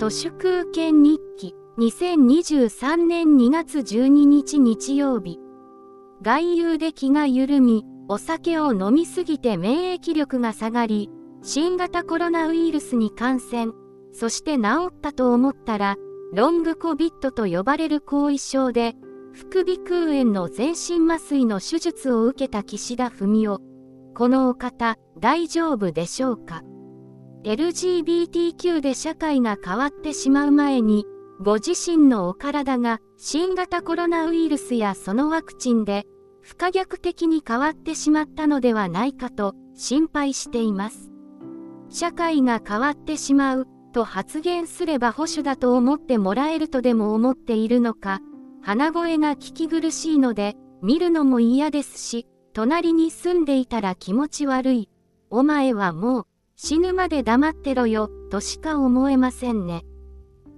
都市空権日記。2023年2月12日日曜日。外遊で気が緩みお酒を飲みすぎて免疫力が下がり新型コロナウイルスに感染。そして治ったと思ったらロングコビットと呼ばれる後遺症で副鼻腔炎の全身麻酔の手術を受けた岸田文雄。このお方大丈夫でしょうか？LGBTQ で社会が変わってしまう前にご自身のお体が新型コロナウイルスやそのワクチンで不可逆的に変わってしまったのではないかと心配しています。社会が変わってしまうと発言すれば保守だと思ってもらえるとでも思っているのか、鼻声が聞き苦しいので見るのも嫌ですし、隣に住んでいたら気持ち悪い。お前はもう死ぬまで黙ってろよ、としか思えませんね。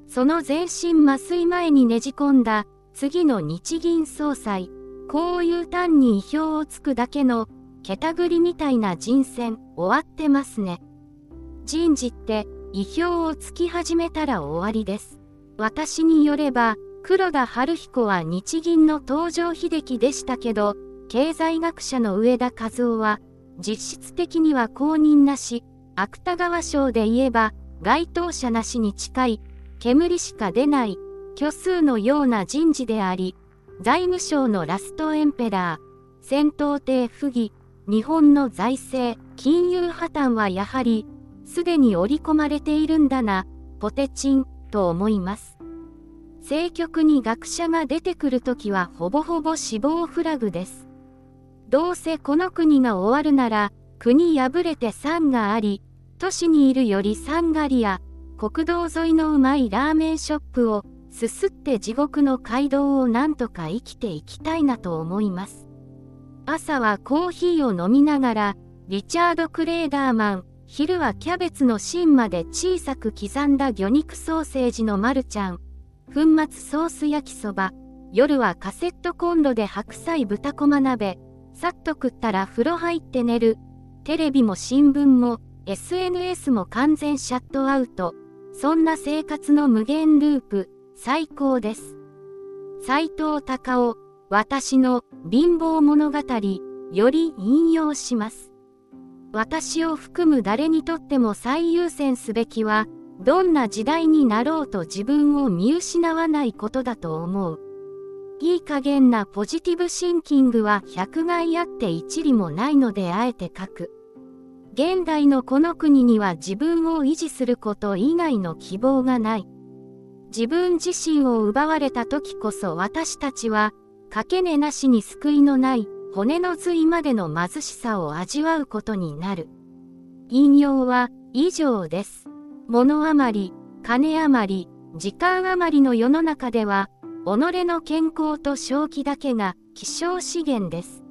その全身麻酔前にねじ込んだ次の日銀総裁、こういう単に意表をつくだけの、けたぐりみたいな人選、終わってますね。人事って、意表をつき始めたら終わりです。私によれば、黒田晴彦は日銀の東条英機でしたけど、経済学者の上田和夫は、実質的には公認なし、芥川賞で言えば、該当者なしに近い、煙しか出ない、虚数のような人事であり、財務省のラストエンペラー、戦闘艇不義、日本の財政、金融破綻はやはり、すでに織り込まれているんだな、ポテチン、と思います。政局に学者が出てくるときはほぼほぼ死亡フラグです。どうせこの国が終わるなら、国破れて山があり、都市にいるより山がりや、国道沿いのうまいラーメンショップを、すすって地獄の街道をなんとか生きていきたいなと思います。朝はコーヒーを飲みながら、リチャード・クレーダーマン、昼はキャベツの芯まで小さく刻んだ魚肉ソーセージのマルちゃん、粉末ソース焼きそば、夜はカセットコンロで白菜豚こま鍋、さっと食ったら風呂入って寝る、テレビも新聞も SNS も完全シャットアウト、そんな生活の無限ループ、最高です。斎藤隆夫、私の貧乏物語、より引用します。私を含む誰にとっても最優先すべきは、どんな時代になろうと自分を見失わないことだと思う。いい加減なポジティブシンキングは百害あって一理もないのであえて書く。現代のこの国には自分を維持すること以外の希望がない。自分自身を奪われた時こそ私たちは、かけねなしに救いのない骨の髄までの貧しさを味わうことになる。引用は以上です。物余り、金余り、時間余りの世の中では、己の健康と正気だけが希少資源です。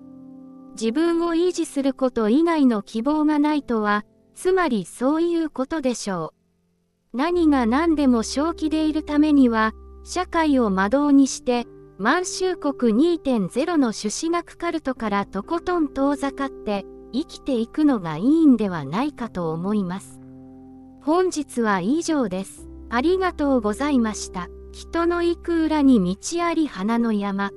自分を維持すること以外の希望がないとは、つまりそういうことでしょう。何が何でも正気でいるためには、社会を魔導にして、満州国2.0の朱子学カルトからとことん遠ざかって生きていくのがいいんではないかと思います。本日は以上です。ありがとうございました。人の行く裏に道あり花の山。